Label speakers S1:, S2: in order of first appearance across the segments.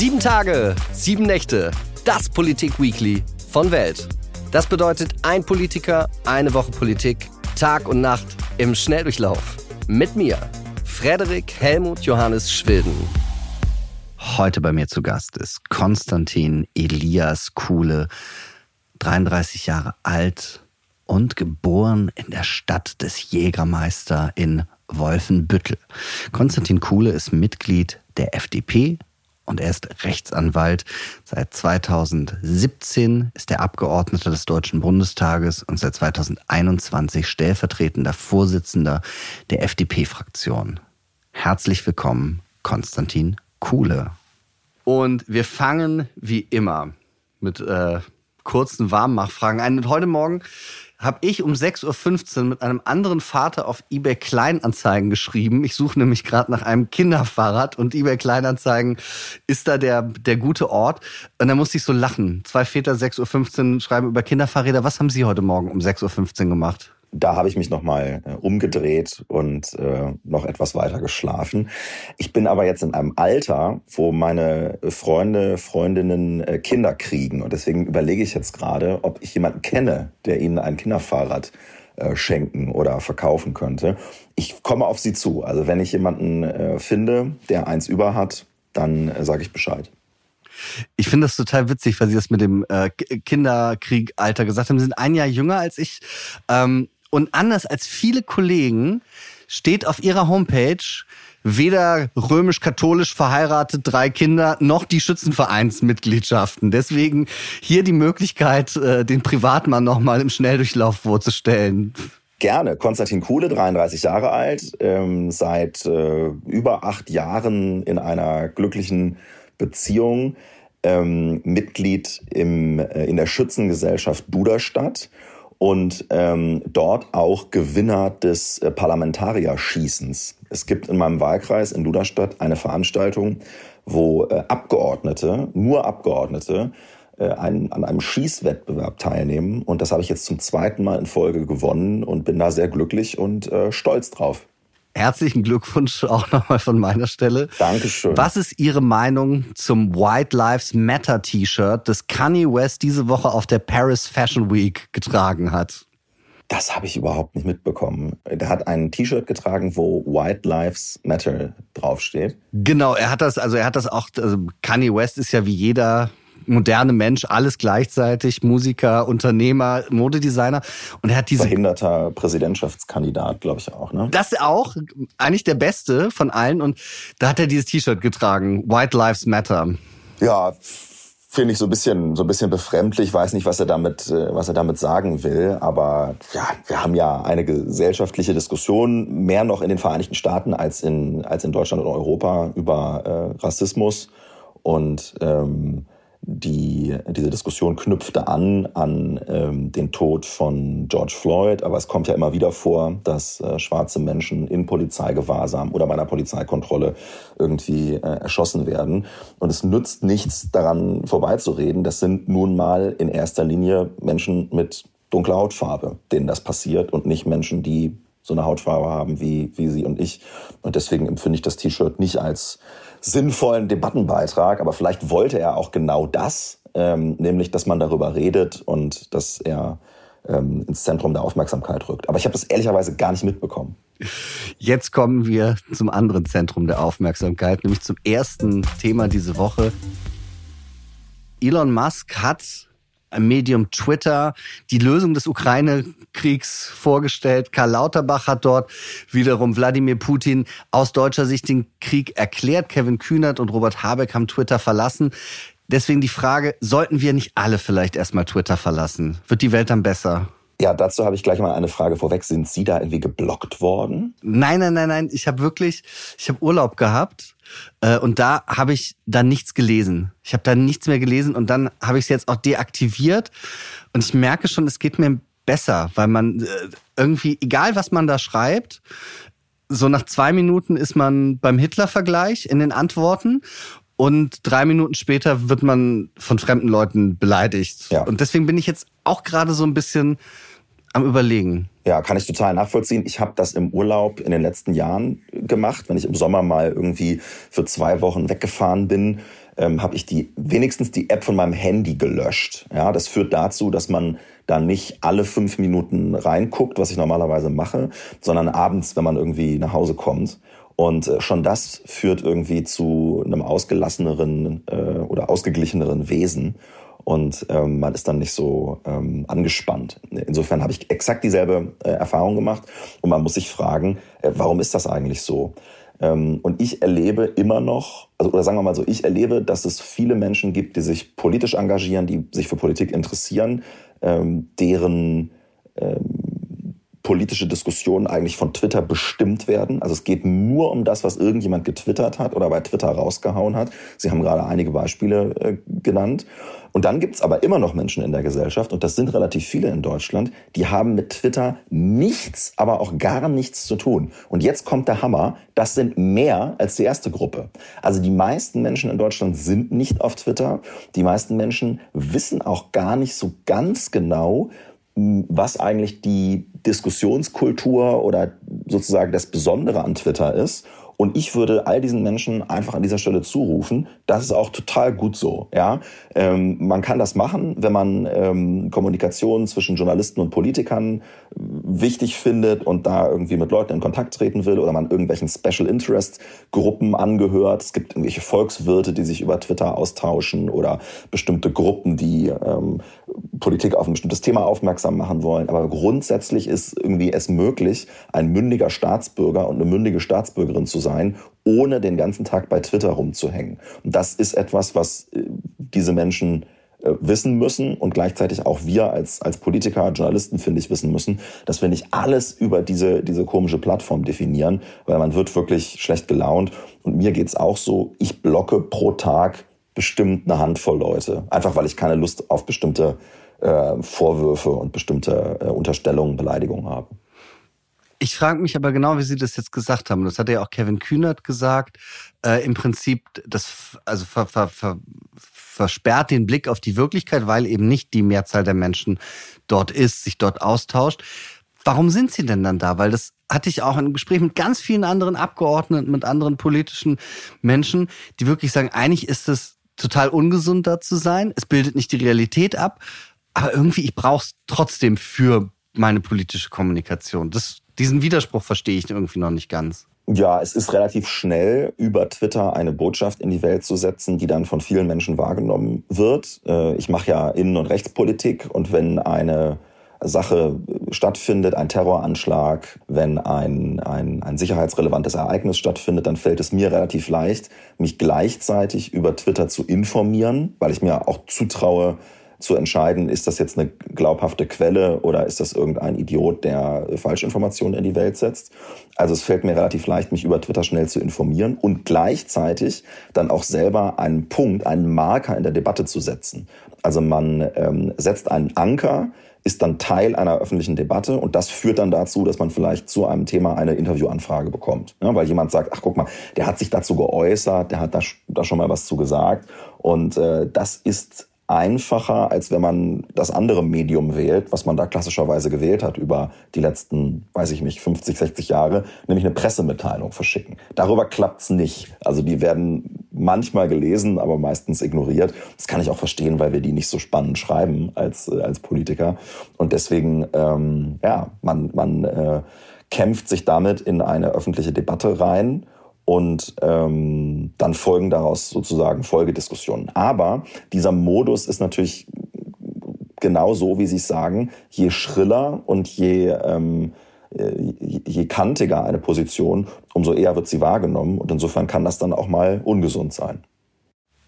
S1: Sieben Tage, sieben Nächte, das Politik-Weekly von Welt. Das bedeutet ein Politiker, eine Woche Politik, Tag und Nacht im Schnelldurchlauf. Mit mir, Frederik Helmut Johannes Schwilden.
S2: Heute bei mir zu Gast ist Konstantin Elias Kuhle, 33 Jahre alt und geboren in der Stadt des Jägermeister in Wolfenbüttel. Konstantin Kuhle ist Mitglied der FDP und er ist Rechtsanwalt. Seit 2017 ist er Abgeordneter des Deutschen Bundestages und seit 2021 stellvertretender Vorsitzender der FDP-Fraktion. Herzlich willkommen, Konstantin Kuhle. Und wir fangen wie immer mit äh, kurzen Warmmachfragen ein. Und heute Morgen habe ich um 6.15 Uhr mit einem anderen Vater auf eBay Kleinanzeigen geschrieben. Ich suche nämlich gerade nach einem Kinderfahrrad und eBay Kleinanzeigen ist da der, der gute Ort. Und da musste ich so lachen. Zwei Väter 6.15 Uhr schreiben über Kinderfahrräder. Was haben Sie heute Morgen um 6.15 Uhr gemacht?
S3: Da habe ich mich nochmal äh, umgedreht und äh, noch etwas weiter geschlafen. Ich bin aber jetzt in einem Alter, wo meine Freunde, Freundinnen äh, Kinder kriegen. Und deswegen überlege ich jetzt gerade, ob ich jemanden kenne, der ihnen ein Kinderfahrrad äh, schenken oder verkaufen könnte. Ich komme auf sie zu. Also wenn ich jemanden äh, finde, der eins über hat, dann äh, sage ich Bescheid.
S2: Ich finde das total witzig, weil Sie das mit dem äh, Kinderkriegalter gesagt haben. Sie sind ein Jahr jünger als ich. Ähm, und anders als viele Kollegen steht auf ihrer Homepage weder römisch-katholisch verheiratet, drei Kinder, noch die Schützenvereinsmitgliedschaften. Deswegen hier die Möglichkeit, äh, den Privatmann nochmal im Schnelldurchlauf vorzustellen.
S3: Gerne. Konstantin Kuhle, 33 Jahre alt, ähm, seit äh, über acht Jahren in einer glücklichen Beziehung, ähm, Mitglied im, äh, in der Schützengesellschaft Duderstadt und ähm, dort auch Gewinner des äh, Parlamentarierschießens. Es gibt in meinem Wahlkreis in Duderstadt eine Veranstaltung, wo äh, Abgeordnete, nur Abgeordnete, äh, ein, an einem Schießwettbewerb teilnehmen. Und das habe ich jetzt zum zweiten Mal in Folge gewonnen und bin da sehr glücklich und äh, stolz drauf.
S2: Herzlichen Glückwunsch auch nochmal von meiner Stelle.
S3: Dankeschön.
S2: Was ist Ihre Meinung zum White Lives Matter T-Shirt, das Kanye West diese Woche auf der Paris Fashion Week getragen hat?
S3: Das habe ich überhaupt nicht mitbekommen. Der hat ein T-Shirt getragen, wo White Lives Matter draufsteht.
S2: Genau, er hat das, also er hat das auch, also Kanye West ist ja wie jeder moderne Mensch, alles gleichzeitig, Musiker, Unternehmer, Modedesigner. Und er hat diese.
S3: Verhinderter Präsidentschaftskandidat, glaube ich auch, ne?
S2: Das auch, eigentlich der Beste von allen. Und da hat er dieses T-Shirt getragen, White Lives Matter.
S3: Ja, finde ich so ein bisschen so ein bisschen befremdlich, weiß nicht, was er damit äh, was er damit sagen will, aber ja, wir haben ja eine gesellschaftliche Diskussion mehr noch in den Vereinigten Staaten als in als in Deutschland und Europa über äh, Rassismus und ähm, die, diese Diskussion knüpfte an an ähm, den Tod von George Floyd, aber es kommt ja immer wieder vor, dass äh, schwarze Menschen in Polizeigewahrsam oder bei einer Polizeikontrolle irgendwie äh, erschossen werden. Und es nützt nichts daran vorbeizureden. Das sind nun mal in erster Linie Menschen mit dunkler Hautfarbe, denen das passiert und nicht Menschen, die so eine Hautfarbe haben wie, wie Sie und ich. Und deswegen empfinde ich das T-Shirt nicht als sinnvollen Debattenbeitrag, aber vielleicht wollte er auch genau das, ähm, nämlich, dass man darüber redet und dass er ähm, ins Zentrum der Aufmerksamkeit rückt. Aber ich habe das ehrlicherweise gar nicht mitbekommen.
S2: Jetzt kommen wir zum anderen Zentrum der Aufmerksamkeit, nämlich zum ersten Thema diese Woche. Elon Musk hat Medium Twitter die Lösung des Ukraine-Kriegs vorgestellt. Karl Lauterbach hat dort wiederum Wladimir Putin aus deutscher Sicht den Krieg erklärt. Kevin Kühnert und Robert Habeck haben Twitter verlassen. Deswegen die Frage, sollten wir nicht alle vielleicht erstmal Twitter verlassen? Wird die Welt dann besser?
S3: Ja, dazu habe ich gleich mal eine Frage vorweg. Sind Sie da irgendwie geblockt worden?
S2: Nein, nein, nein, nein. Ich habe wirklich, ich habe Urlaub gehabt äh, und da habe ich dann nichts gelesen. Ich habe da nichts mehr gelesen und dann habe ich es jetzt auch deaktiviert und ich merke schon, es geht mir besser, weil man äh, irgendwie, egal was man da schreibt, so nach zwei Minuten ist man beim Hitler-Vergleich in den Antworten und drei Minuten später wird man von fremden Leuten beleidigt. Ja. Und deswegen bin ich jetzt auch gerade so ein bisschen am Überlegen.
S3: Ja, kann ich total nachvollziehen. Ich habe das im Urlaub in den letzten Jahren gemacht. Wenn ich im Sommer mal irgendwie für zwei Wochen weggefahren bin, ähm, habe ich die wenigstens die App von meinem Handy gelöscht. Ja, das führt dazu, dass man da nicht alle fünf Minuten reinguckt, was ich normalerweise mache, sondern abends, wenn man irgendwie nach Hause kommt. Und äh, schon das führt irgendwie zu einem ausgelasseneren äh, oder ausgeglicheneren Wesen und ähm, man ist dann nicht so ähm, angespannt. Insofern habe ich exakt dieselbe äh, Erfahrung gemacht und man muss sich fragen, äh, warum ist das eigentlich so? Ähm, und ich erlebe immer noch, also, oder sagen wir mal so, ich erlebe, dass es viele Menschen gibt, die sich politisch engagieren, die sich für Politik interessieren, ähm, deren ähm, politische Diskussionen eigentlich von Twitter bestimmt werden. Also es geht nur um das, was irgendjemand getwittert hat oder bei Twitter rausgehauen hat. Sie haben gerade einige Beispiele äh, genannt. Und dann gibt's aber immer noch Menschen in der Gesellschaft, und das sind relativ viele in Deutschland, die haben mit Twitter nichts, aber auch gar nichts zu tun. Und jetzt kommt der Hammer, das sind mehr als die erste Gruppe. Also die meisten Menschen in Deutschland sind nicht auf Twitter. Die meisten Menschen wissen auch gar nicht so ganz genau, was eigentlich die Diskussionskultur oder sozusagen das Besondere an Twitter ist und ich würde all diesen Menschen einfach an dieser Stelle zurufen, das ist auch total gut so. Ja, ähm, man kann das machen, wenn man ähm, Kommunikation zwischen Journalisten und Politikern wichtig findet und da irgendwie mit Leuten in Kontakt treten will oder man irgendwelchen Special Interest Gruppen angehört. Es gibt irgendwelche Volkswirte, die sich über Twitter austauschen oder bestimmte Gruppen, die ähm, Politik auf ein bestimmtes Thema aufmerksam machen wollen. Aber grundsätzlich ist irgendwie es möglich, ein mündiger Staatsbürger und eine mündige Staatsbürgerin zu sein sein, ohne den ganzen Tag bei Twitter rumzuhängen. Und das ist etwas, was äh, diese Menschen äh, wissen müssen und gleichzeitig auch wir als, als Politiker, Journalisten, finde ich, wissen müssen, dass wir nicht alles über diese, diese komische Plattform definieren, weil man wird wirklich schlecht gelaunt. Und mir geht's auch so, ich blocke pro Tag bestimmt eine Handvoll Leute, einfach weil ich keine Lust auf bestimmte äh, Vorwürfe und bestimmte äh, Unterstellungen, Beleidigungen habe.
S2: Ich frage mich aber genau, wie Sie das jetzt gesagt haben. Das hat ja auch Kevin Kühnert gesagt. Äh, Im Prinzip, das also ver, ver, ver, versperrt den Blick auf die Wirklichkeit, weil eben nicht die Mehrzahl der Menschen dort ist, sich dort austauscht. Warum sind Sie denn dann da? Weil das hatte ich auch in Gespräch mit ganz vielen anderen Abgeordneten, mit anderen politischen Menschen, die wirklich sagen, eigentlich ist es total ungesund, da zu sein. Es bildet nicht die Realität ab. Aber irgendwie, ich brauche es trotzdem für meine politische Kommunikation. Das diesen Widerspruch verstehe ich irgendwie noch nicht ganz.
S3: Ja, es ist relativ schnell, über Twitter eine Botschaft in die Welt zu setzen, die dann von vielen Menschen wahrgenommen wird. Äh, ich mache ja Innen- und Rechtspolitik und wenn eine Sache stattfindet, ein Terroranschlag, wenn ein, ein, ein sicherheitsrelevantes Ereignis stattfindet, dann fällt es mir relativ leicht, mich gleichzeitig über Twitter zu informieren, weil ich mir auch zutraue, zu entscheiden, ist das jetzt eine glaubhafte Quelle oder ist das irgendein Idiot, der Falschinformationen in die Welt setzt. Also es fällt mir relativ leicht, mich über Twitter schnell zu informieren und gleichzeitig dann auch selber einen Punkt, einen Marker in der Debatte zu setzen. Also man ähm, setzt einen Anker, ist dann Teil einer öffentlichen Debatte und das führt dann dazu, dass man vielleicht zu einem Thema eine Interviewanfrage bekommt. Ja, weil jemand sagt, ach guck mal, der hat sich dazu geäußert, der hat da, da schon mal was zu gesagt und äh, das ist einfacher, als wenn man das andere Medium wählt, was man da klassischerweise gewählt hat über die letzten, weiß ich nicht, 50, 60 Jahre, nämlich eine Pressemitteilung verschicken. Darüber klappt's nicht. Also die werden manchmal gelesen, aber meistens ignoriert. Das kann ich auch verstehen, weil wir die nicht so spannend schreiben als, äh, als Politiker. Und deswegen, ähm, ja, man, man äh, kämpft sich damit in eine öffentliche Debatte rein und ähm, dann folgen daraus sozusagen Folgediskussionen. Aber dieser Modus ist natürlich genau so, wie Sie es sagen, je schriller und je, ähm, je, je kantiger eine Position, umso eher wird sie wahrgenommen und insofern kann das dann auch mal ungesund sein.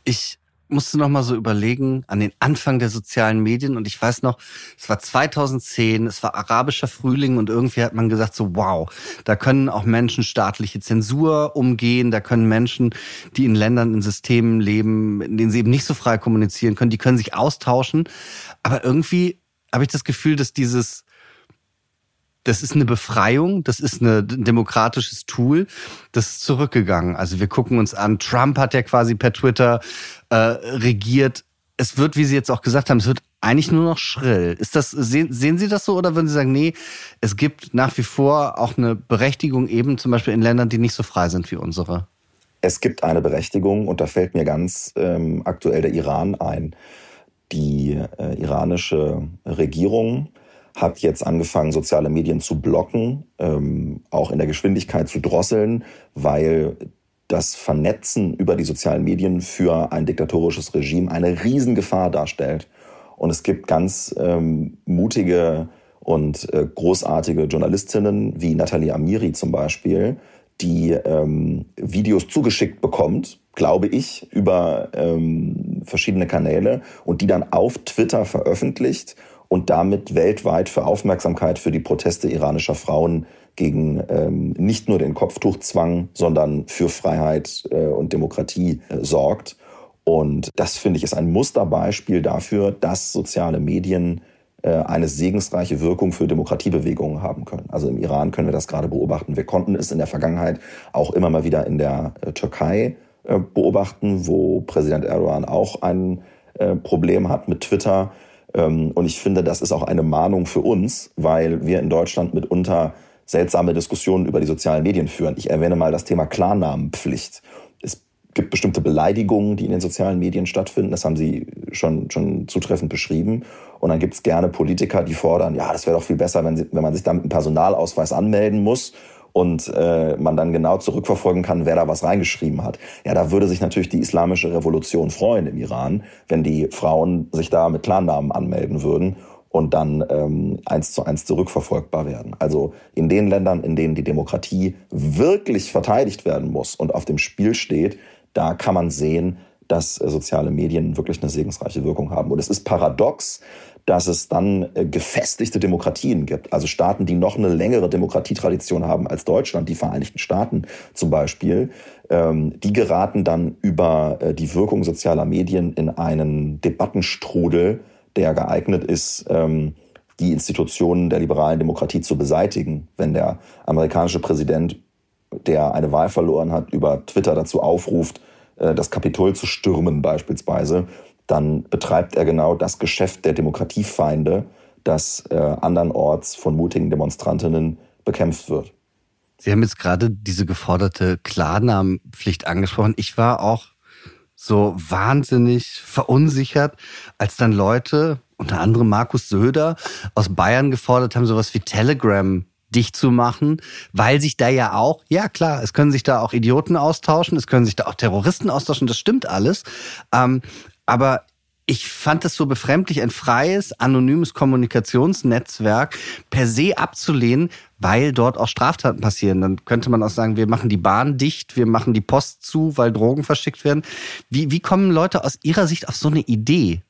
S2: Ich musste noch mal so überlegen an den Anfang der sozialen Medien und ich weiß noch, es war 2010, es war arabischer Frühling und irgendwie hat man gesagt so wow, da können auch Menschen staatliche Zensur umgehen, da können Menschen, die in Ländern in Systemen leben, in denen sie eben nicht so frei kommunizieren können, die können sich austauschen, aber irgendwie habe ich das Gefühl, dass dieses das ist eine Befreiung, das ist ein demokratisches Tool, das ist zurückgegangen. Also wir gucken uns an, Trump hat ja quasi per Twitter äh, regiert. es wird, wie Sie jetzt auch gesagt haben, es wird eigentlich nur noch schrill. Ist das, sehen, sehen Sie das so oder würden Sie sagen, nee, es gibt nach wie vor auch eine Berechtigung eben zum Beispiel in Ländern, die nicht so frei sind wie unsere?
S3: Es gibt eine Berechtigung und da fällt mir ganz ähm, aktuell der Iran ein. Die äh, iranische Regierung hat jetzt angefangen, soziale Medien zu blocken, ähm, auch in der Geschwindigkeit zu drosseln, weil das Vernetzen über die sozialen Medien für ein diktatorisches Regime eine Riesengefahr darstellt. Und es gibt ganz ähm, mutige und äh, großartige Journalistinnen wie Nathalie Amiri zum Beispiel, die ähm, Videos zugeschickt bekommt, glaube ich, über ähm, verschiedene Kanäle und die dann auf Twitter veröffentlicht und damit weltweit für Aufmerksamkeit für die Proteste iranischer Frauen gegen ähm, nicht nur den Kopftuchzwang, sondern für Freiheit äh, und Demokratie äh, sorgt. Und das finde ich ist ein Musterbeispiel dafür, dass soziale Medien äh, eine segensreiche Wirkung für Demokratiebewegungen haben können. Also im Iran können wir das gerade beobachten. Wir konnten es in der Vergangenheit auch immer mal wieder in der äh, Türkei äh, beobachten, wo Präsident Erdogan auch ein Problem hat mit Twitter. Ähm, und ich finde, das ist auch eine Mahnung für uns, weil wir in Deutschland mitunter seltsame Diskussionen über die sozialen Medien führen. Ich erwähne mal das Thema Klarnamenpflicht. Es gibt bestimmte Beleidigungen, die in den sozialen Medien stattfinden. Das haben Sie schon, schon zutreffend beschrieben. Und dann gibt es gerne Politiker, die fordern, ja, das wäre doch viel besser, wenn, sie, wenn man sich dann mit einem Personalausweis anmelden muss und äh, man dann genau zurückverfolgen kann, wer da was reingeschrieben hat. Ja, da würde sich natürlich die islamische Revolution freuen im Iran, wenn die Frauen sich da mit Klarnamen anmelden würden und dann ähm, eins zu eins zurückverfolgbar werden. Also in den Ländern, in denen die Demokratie wirklich verteidigt werden muss und auf dem Spiel steht, da kann man sehen, dass äh, soziale Medien wirklich eine segensreiche Wirkung haben. Und es ist paradox, dass es dann äh, gefestigte Demokratien gibt, also Staaten, die noch eine längere Demokratietradition haben als Deutschland, die Vereinigten Staaten zum Beispiel, ähm, die geraten dann über äh, die Wirkung sozialer Medien in einen Debattenstrudel, der geeignet ist, ähm, die Institutionen der liberalen Demokratie zu beseitigen. Wenn der amerikanische Präsident, der eine Wahl verloren hat, über Twitter dazu aufruft, äh, das Kapitol zu stürmen beispielsweise, dann betreibt er genau das Geschäft der Demokratiefeinde, das äh, andernorts von mutigen Demonstrantinnen bekämpft wird.
S2: Sie haben jetzt gerade diese geforderte Klarnamenpflicht angesprochen. Ich war auch so wahnsinnig verunsichert, als dann Leute, unter anderem Markus Söder aus Bayern gefordert haben, sowas wie Telegram dicht zu machen, weil sich da ja auch, ja klar, es können sich da auch Idioten austauschen, es können sich da auch Terroristen austauschen, das stimmt alles. Ähm, aber ich fand es so befremdlich, ein freies, anonymes Kommunikationsnetzwerk per se abzulehnen, weil dort auch Straftaten passieren. Dann könnte man auch sagen, wir machen die Bahn dicht, wir machen die Post zu, weil Drogen verschickt werden. Wie, wie kommen Leute aus Ihrer Sicht auf so eine Idee?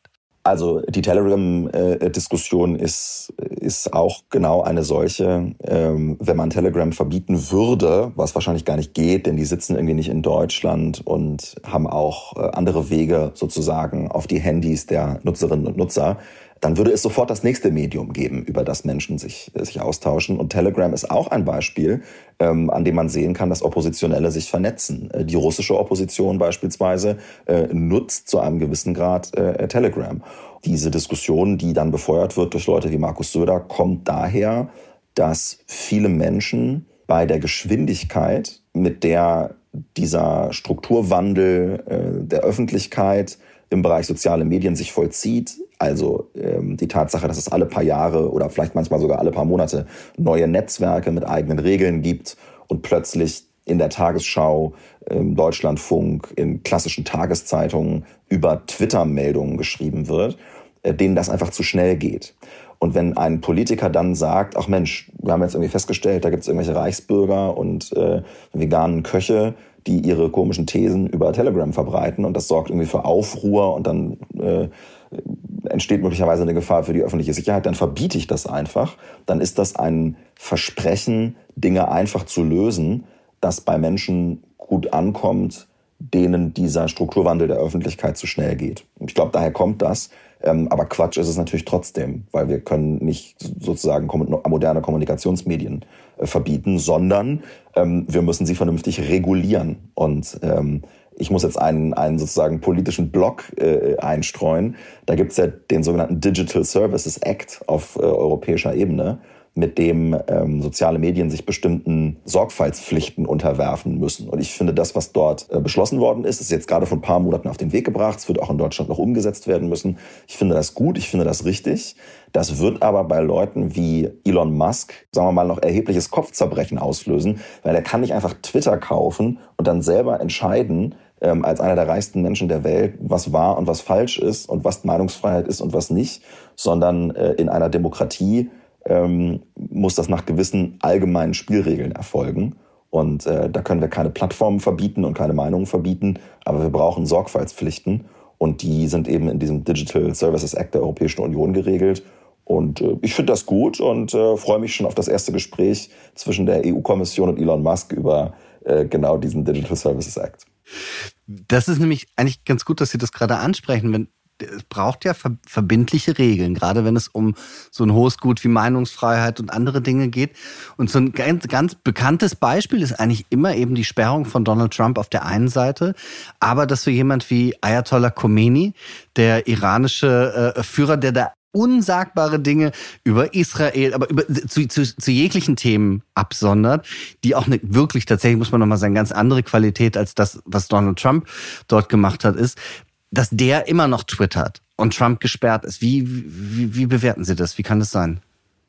S3: Also die Telegram-Diskussion ist, ist auch genau eine solche. Ähm, wenn man Telegram verbieten würde, was wahrscheinlich gar nicht geht, denn die sitzen irgendwie nicht in Deutschland und haben auch äh, andere Wege sozusagen auf die Handys der Nutzerinnen und Nutzer, dann würde es sofort das nächste Medium geben, über das Menschen sich, äh, sich austauschen. Und Telegram ist auch ein Beispiel, ähm, an dem man sehen kann, dass Oppositionelle sich vernetzen. Äh, die russische Opposition beispielsweise äh, nutzt zu einem gewissen Grad äh, Telegram. Diese Diskussion, die dann befeuert wird durch Leute wie Markus Söder, kommt daher, dass viele Menschen bei der Geschwindigkeit, mit der dieser Strukturwandel äh, der Öffentlichkeit im Bereich soziale Medien sich vollzieht, also ähm, die Tatsache, dass es alle paar Jahre oder vielleicht manchmal sogar alle paar Monate neue Netzwerke mit eigenen Regeln gibt und plötzlich in der Tagesschau, im Deutschlandfunk, in klassischen Tageszeitungen über Twitter-Meldungen geschrieben wird, äh, denen das einfach zu schnell geht. Und wenn ein Politiker dann sagt, ach Mensch, wir haben jetzt irgendwie festgestellt, da gibt es irgendwelche Reichsbürger und äh, veganen Köche, die ihre komischen Thesen über Telegram verbreiten und das sorgt irgendwie für Aufruhr und dann äh, entsteht möglicherweise eine Gefahr für die öffentliche Sicherheit, dann verbiete ich das einfach. Dann ist das ein Versprechen, Dinge einfach zu lösen, das bei Menschen gut ankommt, denen dieser Strukturwandel der Öffentlichkeit zu schnell geht. Ich glaube, daher kommt das. Ähm, aber Quatsch ist es natürlich trotzdem, weil wir können nicht sozusagen moderne Kommunikationsmedien äh, verbieten, sondern ähm, wir müssen sie vernünftig regulieren. Und ähm, ich muss jetzt einen, einen sozusagen politischen Block äh, einstreuen. Da gibt's ja den sogenannten Digital Services Act auf äh, europäischer Ebene mit dem ähm, soziale Medien sich bestimmten Sorgfaltspflichten unterwerfen müssen. Und ich finde, das, was dort äh, beschlossen worden ist, ist jetzt gerade vor ein paar Monaten auf den Weg gebracht. Es wird auch in Deutschland noch umgesetzt werden müssen. Ich finde das gut, ich finde das richtig. Das wird aber bei Leuten wie Elon Musk, sagen wir mal, noch erhebliches Kopfzerbrechen auslösen, weil er kann nicht einfach Twitter kaufen und dann selber entscheiden, ähm, als einer der reichsten Menschen der Welt, was wahr und was falsch ist und was Meinungsfreiheit ist und was nicht, sondern äh, in einer Demokratie ähm, muss das nach gewissen allgemeinen Spielregeln erfolgen. Und äh, da können wir keine Plattformen verbieten und keine Meinungen verbieten, aber wir brauchen Sorgfaltspflichten. Und die sind eben in diesem Digital Services Act der Europäischen Union geregelt. Und äh, ich finde das gut und äh, freue mich schon auf das erste Gespräch zwischen der EU-Kommission und Elon Musk über äh, genau diesen Digital Services Act.
S2: Das ist nämlich eigentlich ganz gut, dass Sie das gerade ansprechen. Wenn es braucht ja verbindliche Regeln, gerade wenn es um so ein hohes Gut wie Meinungsfreiheit und andere Dinge geht. Und so ein ganz, ganz bekanntes Beispiel ist eigentlich immer eben die Sperrung von Donald Trump auf der einen Seite, aber dass so jemand wie Ayatollah Khomeini, der iranische äh, Führer, der da unsagbare Dinge über Israel, aber über, zu, zu, zu jeglichen Themen absondert, die auch eine, wirklich tatsächlich, muss man nochmal sagen, ganz andere Qualität als das, was Donald Trump dort gemacht hat, ist, dass der immer noch twittert und Trump gesperrt ist. Wie, wie, wie bewerten Sie das? Wie kann das sein?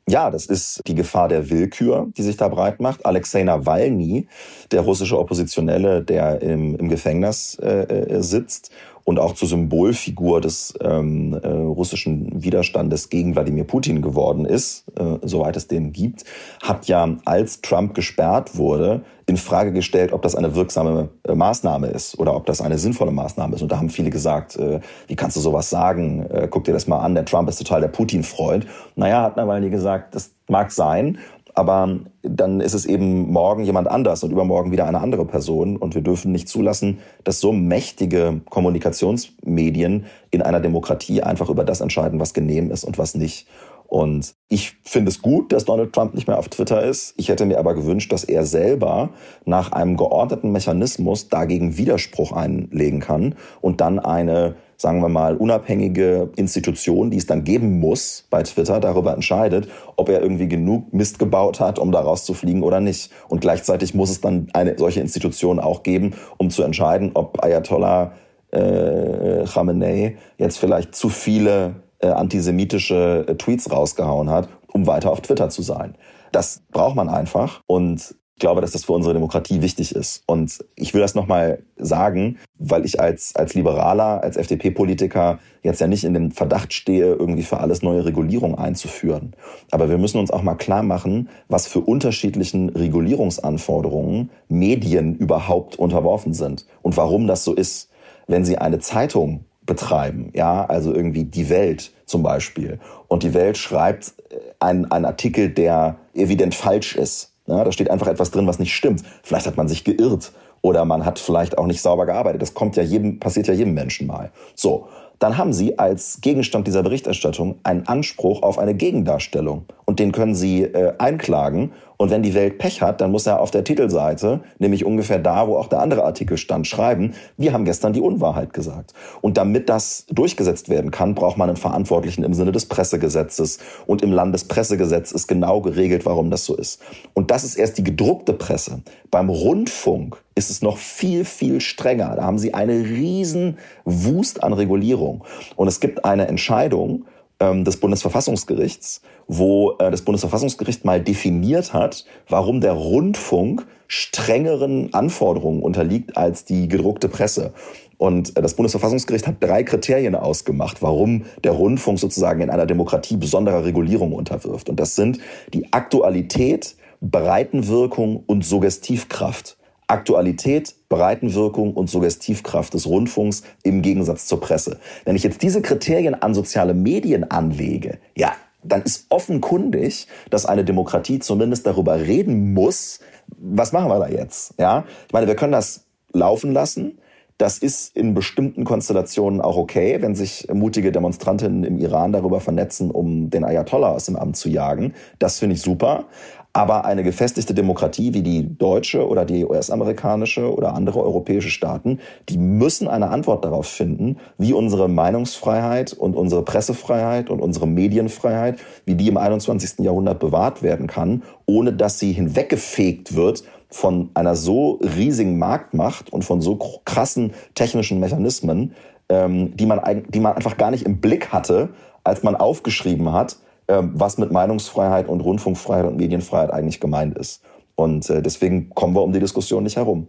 S3: Ja, das ist die Gefahr der Willkür, die sich da breit macht. Alexei Nawalny, der russische Oppositionelle, der im, im Gefängnis äh, äh sitzt und auch zur Symbolfigur des ähm, äh, russischen Widerstandes gegen Wladimir Putin geworden ist, äh, soweit es den gibt, hat ja, als Trump gesperrt wurde, in Frage gestellt, ob das eine wirksame äh, Maßnahme ist oder ob das eine sinnvolle Maßnahme ist. Und da haben viele gesagt, äh, wie kannst du sowas sagen? Äh, guck dir das mal an, der Trump ist total der Putin-Freund. Naja, hat Nawalny gesagt, das mag sein, aber dann ist es eben morgen jemand anders und übermorgen wieder eine andere Person. Und wir dürfen nicht zulassen, dass so mächtige Kommunikationsmedien in einer Demokratie einfach über das entscheiden, was genehm ist und was nicht. Und ich finde es gut, dass Donald Trump nicht mehr auf Twitter ist. Ich hätte mir aber gewünscht, dass er selber nach einem geordneten Mechanismus dagegen Widerspruch einlegen kann und dann eine sagen wir mal, unabhängige Institution, die es dann geben muss bei Twitter, darüber entscheidet, ob er irgendwie genug Mist gebaut hat, um da rauszufliegen oder nicht. Und gleichzeitig muss es dann eine solche Institution auch geben, um zu entscheiden, ob Ayatollah äh, Khamenei jetzt vielleicht zu viele äh, antisemitische äh, Tweets rausgehauen hat, um weiter auf Twitter zu sein. Das braucht man einfach. Und ich glaube, dass das für unsere Demokratie wichtig ist. Und ich will das nochmal sagen, weil ich als, als Liberaler, als FDP-Politiker jetzt ja nicht in den Verdacht stehe, irgendwie für alles neue Regulierung einzuführen. Aber wir müssen uns auch mal klar machen, was für unterschiedlichen Regulierungsanforderungen Medien überhaupt unterworfen sind und warum das so ist. Wenn Sie eine Zeitung betreiben, ja, also irgendwie die Welt zum Beispiel, und die Welt schreibt einen, einen Artikel, der evident falsch ist, ja, da steht einfach etwas drin, was nicht stimmt. Vielleicht hat man sich geirrt oder man hat vielleicht auch nicht sauber gearbeitet. Das kommt ja jedem, passiert ja jedem Menschen mal. So dann haben Sie als Gegenstand dieser Berichterstattung einen Anspruch auf eine Gegendarstellung. Und den können Sie äh, einklagen. Und wenn die Welt Pech hat, dann muss er auf der Titelseite, nämlich ungefähr da, wo auch der andere Artikel stand, schreiben, wir haben gestern die Unwahrheit gesagt. Und damit das durchgesetzt werden kann, braucht man einen Verantwortlichen im Sinne des Pressegesetzes. Und im Landespressegesetz ist genau geregelt, warum das so ist. Und das ist erst die gedruckte Presse. Beim Rundfunk ist es noch viel, viel strenger. Da haben sie eine riesen Wust an Regulierung. Und es gibt eine Entscheidung des Bundesverfassungsgerichts, wo äh, das Bundesverfassungsgericht mal definiert hat, warum der Rundfunk strengeren Anforderungen unterliegt als die gedruckte Presse. Und äh, das Bundesverfassungsgericht hat drei Kriterien ausgemacht, warum der Rundfunk sozusagen in einer Demokratie besonderer Regulierung unterwirft. Und das sind die Aktualität, Breitenwirkung und Suggestivkraft. Aktualität, Breitenwirkung und Suggestivkraft des Rundfunks im Gegensatz zur Presse. Wenn ich jetzt diese Kriterien an soziale Medien anlege, ja, dann ist offenkundig, dass eine Demokratie zumindest darüber reden muss, was machen wir da jetzt? Ja, ich meine, wir können das laufen lassen. Das ist in bestimmten Konstellationen auch okay, wenn sich mutige Demonstrantinnen im Iran darüber vernetzen, um den Ayatollah aus dem Amt zu jagen. Das finde ich super. Aber eine gefestigte Demokratie wie die deutsche oder die US-amerikanische oder andere europäische Staaten, die müssen eine Antwort darauf finden, wie unsere Meinungsfreiheit und unsere Pressefreiheit und unsere Medienfreiheit, wie die im 21. Jahrhundert bewahrt werden kann, ohne dass sie hinweggefegt wird von einer so riesigen Marktmacht und von so krassen technischen Mechanismen, ähm, die, man, die man einfach gar nicht im Blick hatte, als man aufgeschrieben hat, was mit Meinungsfreiheit und Rundfunkfreiheit und Medienfreiheit eigentlich gemeint ist. Und äh, deswegen kommen wir um die Diskussion nicht herum.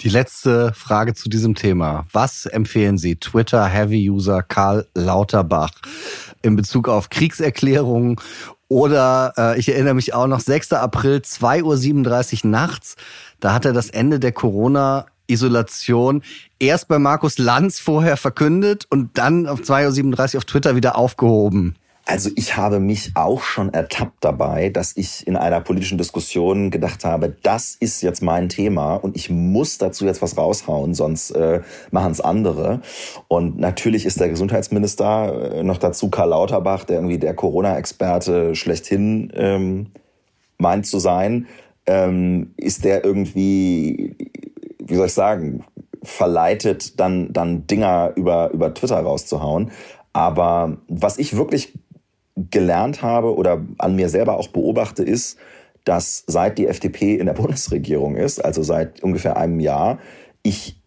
S2: Die letzte Frage zu diesem Thema. Was empfehlen Sie Twitter-Heavy-User Karl Lauterbach in Bezug auf Kriegserklärungen oder äh, ich erinnere mich auch noch 6. April 2.37 Uhr nachts, da hat er das Ende der Corona-Isolation erst bei Markus Lanz vorher verkündet und dann auf 2.37 Uhr auf Twitter wieder aufgehoben.
S3: Also ich habe mich auch schon ertappt dabei, dass ich in einer politischen Diskussion gedacht habe, das ist jetzt mein Thema und ich muss dazu jetzt was raushauen, sonst äh, machen es andere. Und natürlich ist der Gesundheitsminister äh, noch dazu Karl Lauterbach, der irgendwie der Corona-Experte schlechthin ähm, meint zu sein, ähm, ist der irgendwie, wie soll ich sagen, verleitet, dann, dann Dinger über, über Twitter rauszuhauen. Aber was ich wirklich gelernt habe oder an mir selber auch beobachte, ist, dass seit die FDP in der Bundesregierung ist, also seit ungefähr einem Jahr, ich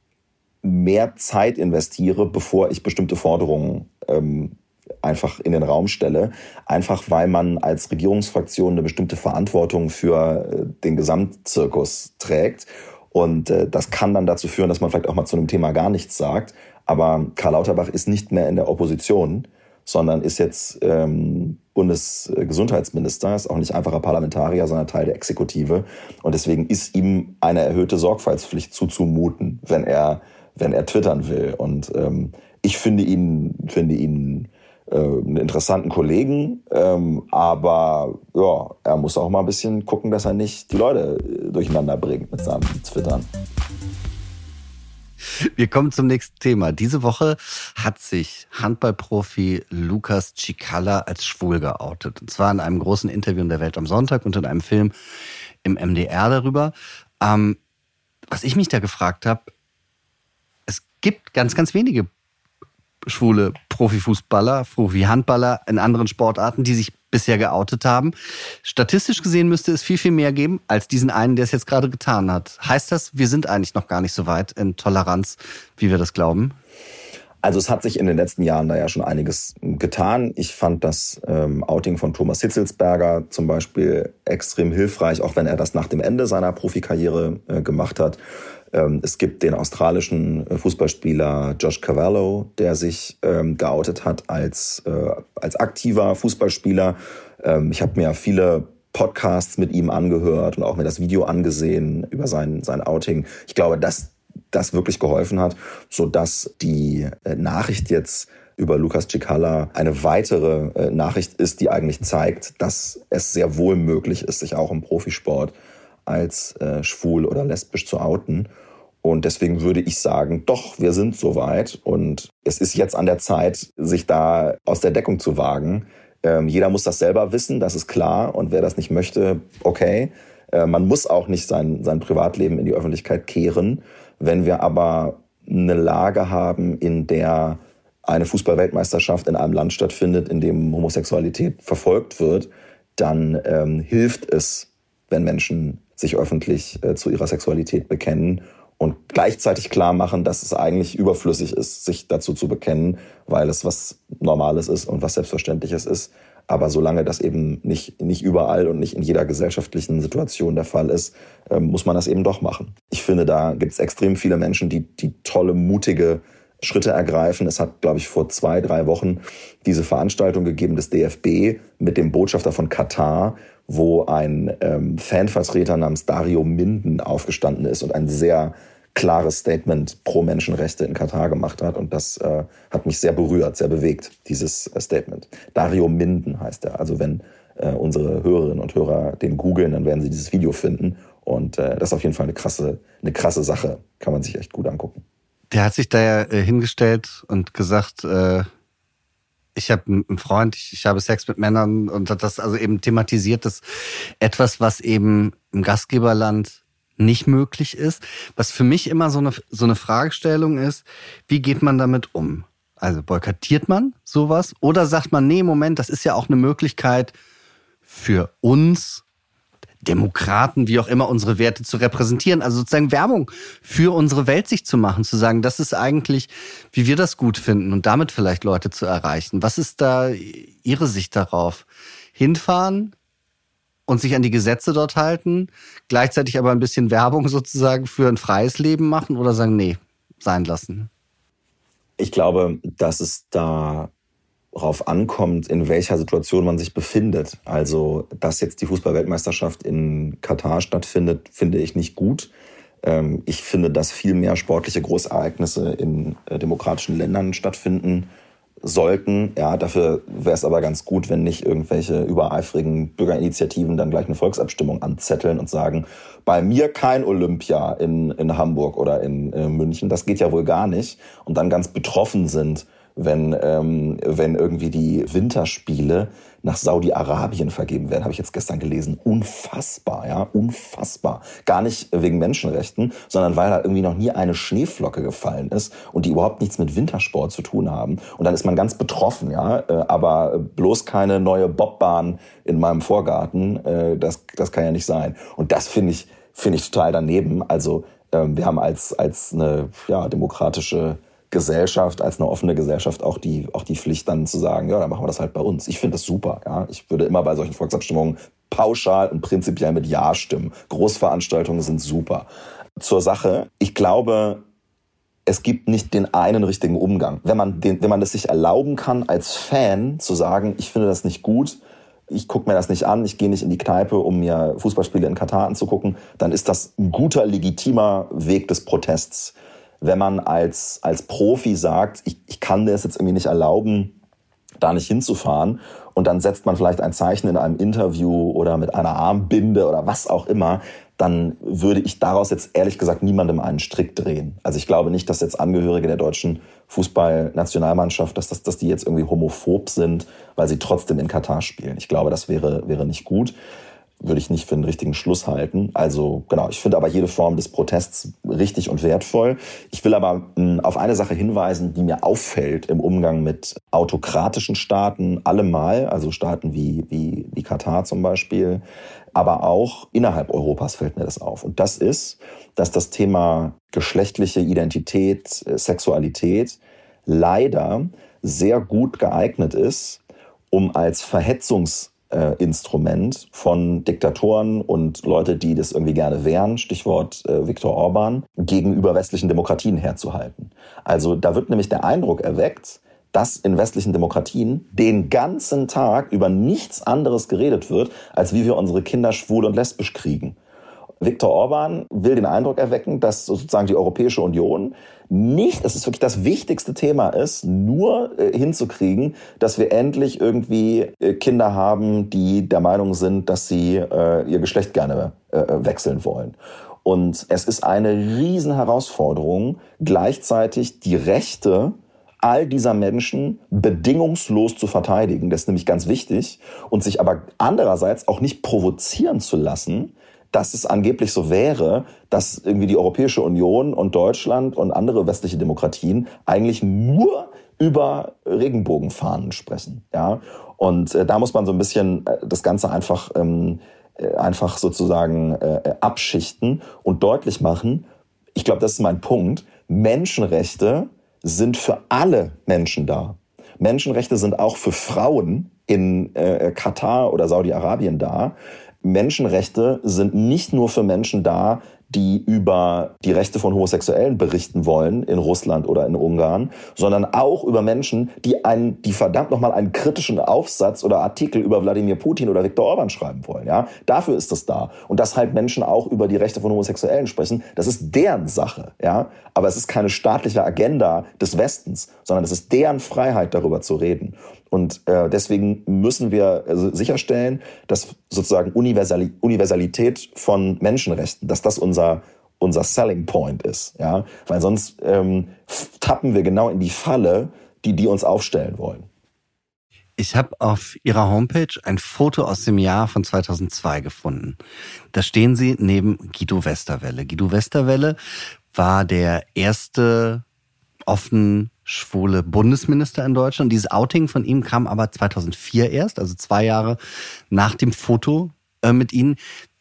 S3: mehr Zeit investiere, bevor ich bestimmte Forderungen ähm, einfach in den Raum stelle. Einfach weil man als Regierungsfraktion eine bestimmte Verantwortung für äh, den Gesamtzirkus trägt. Und äh, das kann dann dazu führen, dass man vielleicht auch mal zu einem Thema gar nichts sagt. Aber Karl Lauterbach ist nicht mehr in der Opposition sondern ist jetzt ähm, Bundesgesundheitsminister, ist auch nicht einfacher Parlamentarier, sondern Teil der Exekutive. Und deswegen ist ihm eine erhöhte Sorgfaltspflicht zuzumuten, wenn er, wenn er twittern will. Und ähm, ich finde ihn, finde ihn äh, einen interessanten Kollegen, ähm, aber ja, er muss auch mal ein bisschen gucken, dass er nicht die Leute durcheinander bringt mit seinem Twittern.
S2: Wir kommen zum nächsten Thema. Diese Woche hat sich Handballprofi Lukas Cicala als schwul geoutet. Und zwar in einem großen Interview in der Welt am Sonntag und in einem Film im MDR darüber. Ähm, was ich mich da gefragt habe, es gibt ganz, ganz wenige schwule Profifußballer, Profi-Handballer in anderen Sportarten, die sich bisher geoutet haben. Statistisch gesehen müsste es viel, viel mehr geben als diesen einen, der es jetzt gerade getan hat. Heißt das, wir sind eigentlich noch gar nicht so weit in Toleranz, wie wir das glauben?
S3: Also es hat sich in den letzten Jahren da ja schon einiges getan. Ich fand das ähm, Outing von Thomas Hitzelsberger zum Beispiel extrem hilfreich, auch wenn er das nach dem Ende seiner Profikarriere äh, gemacht hat. Ähm, es gibt den australischen äh, Fußballspieler Josh Cavallo, der sich ähm, geoutet hat als, äh, als aktiver Fußballspieler. Ähm, ich habe mir viele Podcasts mit ihm angehört und auch mir das Video angesehen über sein, sein Outing. Ich glaube, dass das wirklich geholfen hat, so dass die äh, Nachricht jetzt über Lukas Cicala eine weitere Nachricht ist, die eigentlich zeigt, dass es sehr wohl möglich ist, sich auch im Profisport als schwul oder lesbisch zu outen. Und deswegen würde ich sagen, doch, wir sind soweit. Und es ist jetzt an der Zeit, sich da aus der Deckung zu wagen. Ähm, jeder muss das selber wissen, das ist klar. Und wer das nicht möchte, okay. Äh, man muss auch nicht sein, sein Privatleben in die Öffentlichkeit kehren. Wenn wir aber eine Lage haben, in der eine Fußballweltmeisterschaft in einem Land stattfindet, in dem Homosexualität verfolgt wird, dann ähm, hilft es, wenn Menschen sich öffentlich äh, zu ihrer Sexualität bekennen und gleichzeitig klar machen, dass es eigentlich überflüssig ist, sich dazu zu bekennen, weil es was Normales ist und was Selbstverständliches ist. Aber solange das eben nicht, nicht überall und nicht in jeder gesellschaftlichen Situation der Fall ist, äh, muss man das eben doch machen. Ich finde, da gibt es extrem viele Menschen, die, die tolle, mutige Schritte ergreifen. Es hat, glaube ich, vor zwei, drei Wochen diese Veranstaltung gegeben des DFB mit dem Botschafter von Katar, wo ein ähm, Fanvertreter namens Dario Minden aufgestanden ist und ein sehr klares Statement pro Menschenrechte in Katar gemacht hat. Und das äh, hat mich sehr berührt, sehr bewegt, dieses äh, Statement. Dario Minden heißt er. Also wenn äh, unsere Hörerinnen und Hörer den googeln, dann werden sie dieses Video finden. Und äh, das ist auf jeden Fall eine krasse, eine krasse Sache. Kann man sich echt gut angucken.
S2: Der hat sich da ja äh, hingestellt und gesagt, ich habe einen Freund, ich, ich habe Sex mit Männern und das also eben thematisiert, dass etwas, was eben im Gastgeberland nicht möglich ist, was für mich immer so eine, so eine Fragestellung ist, wie geht man damit um? Also boykottiert man sowas oder sagt man, nee, Moment, das ist ja auch eine Möglichkeit für uns Demokraten, wie auch immer, unsere Werte zu repräsentieren. Also sozusagen Werbung für unsere Welt sich zu machen, zu sagen, das ist eigentlich, wie wir das gut finden und damit vielleicht Leute zu erreichen. Was ist da Ihre Sicht darauf? Hinfahren und sich an die Gesetze dort halten, gleichzeitig aber ein bisschen Werbung sozusagen für ein freies Leben machen oder sagen, nee, sein lassen?
S3: Ich glaube, dass es da darauf ankommt, in welcher Situation man sich befindet. Also, dass jetzt die Fußballweltmeisterschaft in Katar stattfindet, finde ich nicht gut. Ähm, ich finde, dass viel mehr sportliche Großereignisse in äh, demokratischen Ländern stattfinden sollten. Ja, dafür wäre es aber ganz gut, wenn nicht irgendwelche übereifrigen Bürgerinitiativen dann gleich eine Volksabstimmung anzetteln und sagen, bei mir kein Olympia in, in Hamburg oder in, in München. Das geht ja wohl gar nicht. Und dann ganz betroffen sind wenn, ähm, wenn irgendwie die Winterspiele nach Saudi-Arabien vergeben werden, habe ich jetzt gestern gelesen. Unfassbar, ja, unfassbar. Gar nicht wegen Menschenrechten, sondern weil da irgendwie noch nie eine Schneeflocke gefallen ist und die überhaupt nichts mit Wintersport zu tun haben. Und dann ist man ganz betroffen, ja, äh, aber bloß keine neue Bobbahn in meinem Vorgarten, äh, das, das kann ja nicht sein. Und das finde ich, finde ich total daneben. Also ähm, wir haben als, als eine ja, demokratische Gesellschaft, als eine offene Gesellschaft auch die, auch die Pflicht dann zu sagen, ja, dann machen wir das halt bei uns. Ich finde das super. Ja. Ich würde immer bei solchen Volksabstimmungen pauschal und prinzipiell mit Ja stimmen. Großveranstaltungen sind super. Zur Sache, ich glaube, es gibt nicht den einen richtigen Umgang. Wenn man, den, wenn man es sich erlauben kann, als Fan zu sagen, ich finde das nicht gut, ich gucke mir das nicht an, ich gehe nicht in die Kneipe, um mir Fußballspiele in Katar anzugucken, dann ist das ein guter, legitimer Weg des Protests wenn man als, als Profi sagt, ich, ich kann das jetzt irgendwie nicht erlauben, da nicht hinzufahren. Und dann setzt man vielleicht ein Zeichen in einem Interview oder mit einer Armbinde oder was auch immer, dann würde ich daraus jetzt ehrlich gesagt niemandem einen Strick drehen. Also ich glaube nicht, dass jetzt Angehörige der deutschen Fußballnationalmannschaft, dass, das, dass die jetzt irgendwie homophob sind, weil sie trotzdem in Katar spielen. Ich glaube, das wäre, wäre nicht gut würde ich nicht für einen richtigen Schluss halten. Also genau, ich finde aber jede Form des Protests richtig und wertvoll. Ich will aber hm, auf eine Sache hinweisen, die mir auffällt im Umgang mit autokratischen Staaten allemal, also Staaten wie, wie, wie Katar zum Beispiel, aber auch innerhalb Europas fällt mir das auf. Und das ist, dass das Thema geschlechtliche Identität, äh, Sexualität leider sehr gut geeignet ist, um als Verhetzungs äh, Instrument von Diktatoren und Leute, die das irgendwie gerne wehren, Stichwort äh, Viktor Orban, gegenüber westlichen Demokratien herzuhalten. Also da wird nämlich der Eindruck erweckt, dass in westlichen Demokratien den ganzen Tag über nichts anderes geredet wird, als wie wir unsere Kinder schwul und lesbisch kriegen. Viktor Orban will den Eindruck erwecken, dass sozusagen die Europäische Union nicht, das ist wirklich das wichtigste Thema ist, nur äh, hinzukriegen, dass wir endlich irgendwie äh, Kinder haben, die der Meinung sind, dass sie äh, ihr Geschlecht gerne äh, wechseln wollen. Und es ist eine riesen Herausforderung, gleichzeitig die Rechte all dieser Menschen bedingungslos zu verteidigen. Das ist nämlich ganz wichtig. Und sich aber andererseits auch nicht provozieren zu lassen, dass es angeblich so wäre, dass irgendwie die Europäische Union und Deutschland und andere westliche Demokratien eigentlich nur über Regenbogenfahnen sprechen. Ja? Und äh, da muss man so ein bisschen äh, das Ganze einfach, ähm, äh, einfach sozusagen äh, abschichten und deutlich machen. Ich glaube, das ist mein Punkt. Menschenrechte sind für alle Menschen da. Menschenrechte sind auch für Frauen in Katar oder Saudi-Arabien da. Menschenrechte sind nicht nur für Menschen da, die über die Rechte von Homosexuellen berichten wollen in Russland oder in Ungarn, sondern auch über Menschen, die einen, die verdammt nochmal einen kritischen Aufsatz oder Artikel über Wladimir Putin oder Viktor Orban schreiben wollen. Ja, dafür ist das da. Und dass halt Menschen auch über die Rechte von Homosexuellen sprechen, das ist deren Sache. Ja, aber es ist keine staatliche Agenda des Westens, sondern es ist deren Freiheit, darüber zu reden. Und äh, deswegen müssen wir also sicherstellen, dass sozusagen Universalität von Menschenrechten, dass das unser unser Selling Point ist, ja, weil sonst ähm, tappen wir genau in die Falle, die die uns aufstellen wollen.
S2: Ich habe auf Ihrer Homepage ein Foto aus dem Jahr von 2002 gefunden. Da stehen Sie neben Guido Westerwelle. Guido Westerwelle war der erste offen schwule Bundesminister in Deutschland. Dieses Outing von ihm kam aber 2004 erst, also zwei Jahre nach dem Foto äh, mit Ihnen.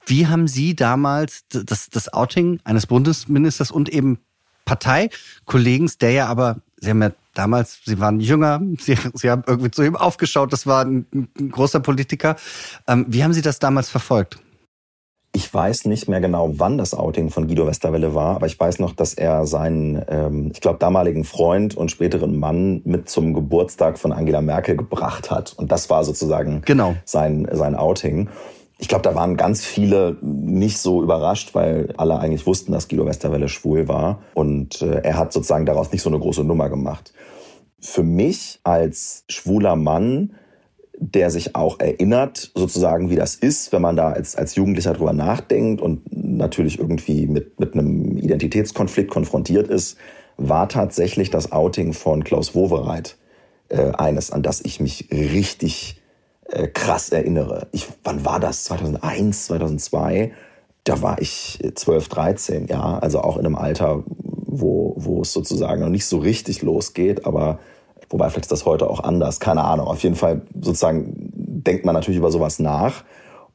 S2: Wie haben Sie damals das, das Outing eines Bundesministers und eben Parteikollegen, der ja aber, Sie haben ja damals, Sie waren jünger, Sie, Sie haben irgendwie zu ihm aufgeschaut, das war ein, ein großer Politiker. Ähm, wie haben Sie das damals verfolgt?
S3: Ich weiß nicht mehr genau, wann das Outing von Guido Westerwelle war, aber ich weiß noch, dass er seinen, ähm, ich glaube, damaligen Freund und späteren Mann mit zum Geburtstag von Angela Merkel gebracht hat. Und das war sozusagen genau. sein, sein Outing. Ich glaube, da waren ganz viele nicht so überrascht, weil alle eigentlich wussten, dass Guido Westerwelle schwul war. Und äh, er hat sozusagen daraus nicht so eine große Nummer gemacht. Für mich als schwuler Mann der sich auch erinnert, sozusagen, wie das ist, wenn man da als, als Jugendlicher drüber nachdenkt und natürlich irgendwie mit, mit einem Identitätskonflikt konfrontiert ist, war tatsächlich das Outing von Klaus Wowereit äh, eines, an das ich mich richtig äh, krass erinnere. Ich, wann war das? 2001, 2002? Da war ich 12, 13, ja, also auch in einem Alter, wo, wo es sozusagen noch nicht so richtig losgeht, aber Wobei vielleicht ist das heute auch anders, keine Ahnung. Auf jeden Fall sozusagen denkt man natürlich über sowas nach.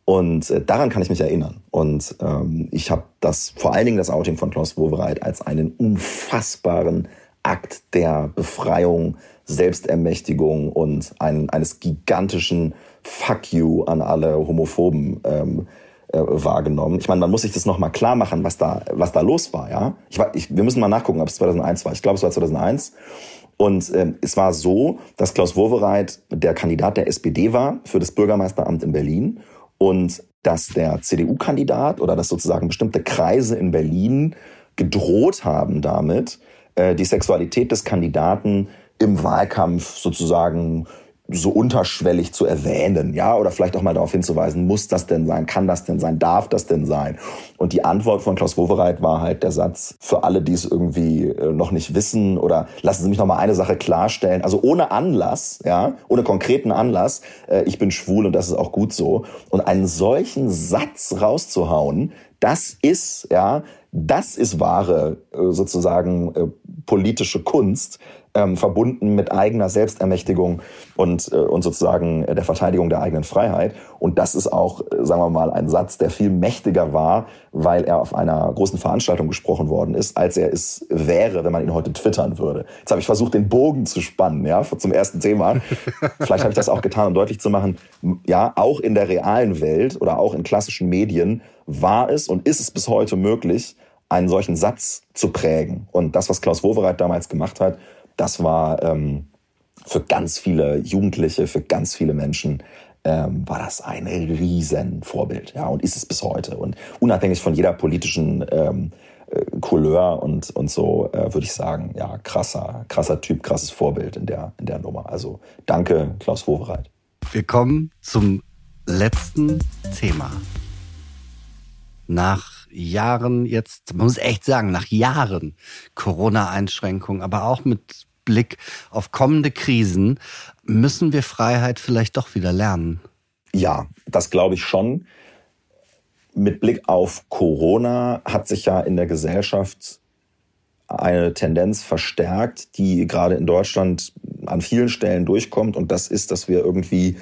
S3: Und äh, daran kann ich mich erinnern. Und ähm, ich habe das, vor allen Dingen das Outing von Klaus Wowereit als einen unfassbaren Akt der Befreiung, Selbstermächtigung und ein, eines gigantischen Fuck you an alle Homophoben ähm, äh, wahrgenommen. Ich meine, man muss sich das nochmal klar machen, was da, was da los war. Ja, ich, ich, wir müssen mal nachgucken, ob es 2001 war. Ich glaube, es war 2001. Und ähm, es war so, dass Klaus Wowereit der Kandidat der SPD war für das Bürgermeisteramt in Berlin und dass der CDU-Kandidat oder dass sozusagen bestimmte Kreise in Berlin gedroht haben damit, äh, die Sexualität des Kandidaten im Wahlkampf sozusagen so unterschwellig zu erwähnen, ja, oder vielleicht auch mal darauf hinzuweisen, muss das denn sein, kann das denn sein, darf das denn sein? Und die Antwort von Klaus Wowereit war halt der Satz, für alle, die es irgendwie äh, noch nicht wissen, oder lassen Sie mich noch mal eine Sache klarstellen, also ohne Anlass, ja, ohne konkreten Anlass, äh, ich bin schwul und das ist auch gut so. Und einen solchen Satz rauszuhauen, das ist, ja, das ist wahre äh, sozusagen politische Kunst, ähm, verbunden mit eigener Selbstermächtigung und, äh, und sozusagen der Verteidigung der eigenen Freiheit. Und das ist auch, äh, sagen wir mal, ein Satz, der viel mächtiger war, weil er auf einer großen Veranstaltung gesprochen worden ist, als er es wäre, wenn man ihn heute twittern würde. Jetzt habe ich versucht, den Bogen zu spannen, ja, zum ersten Thema. Vielleicht habe ich das auch getan, um deutlich zu machen, ja, auch in der realen Welt oder auch in klassischen Medien war es und ist es bis heute möglich, einen solchen Satz zu prägen. Und das, was Klaus Wowereit damals gemacht hat, das war ähm, für ganz viele Jugendliche, für ganz viele Menschen ähm, war das ein riesen Vorbild, ja, und ist es bis heute. Und unabhängig von jeder politischen ähm, äh, Couleur und, und so, äh, würde ich sagen, ja, krasser, krasser Typ, krasses Vorbild in der, in der Nummer. Also danke, Klaus Wowereit.
S2: Wir kommen zum letzten Thema. Nach Jahren jetzt, man muss echt sagen, nach Jahren Corona-Einschränkungen, aber auch mit Blick auf kommende Krisen, müssen wir Freiheit vielleicht doch wieder lernen?
S3: Ja, das glaube ich schon. Mit Blick auf Corona hat sich ja in der Gesellschaft eine Tendenz verstärkt, die gerade in Deutschland an vielen Stellen durchkommt. Und das ist, dass wir irgendwie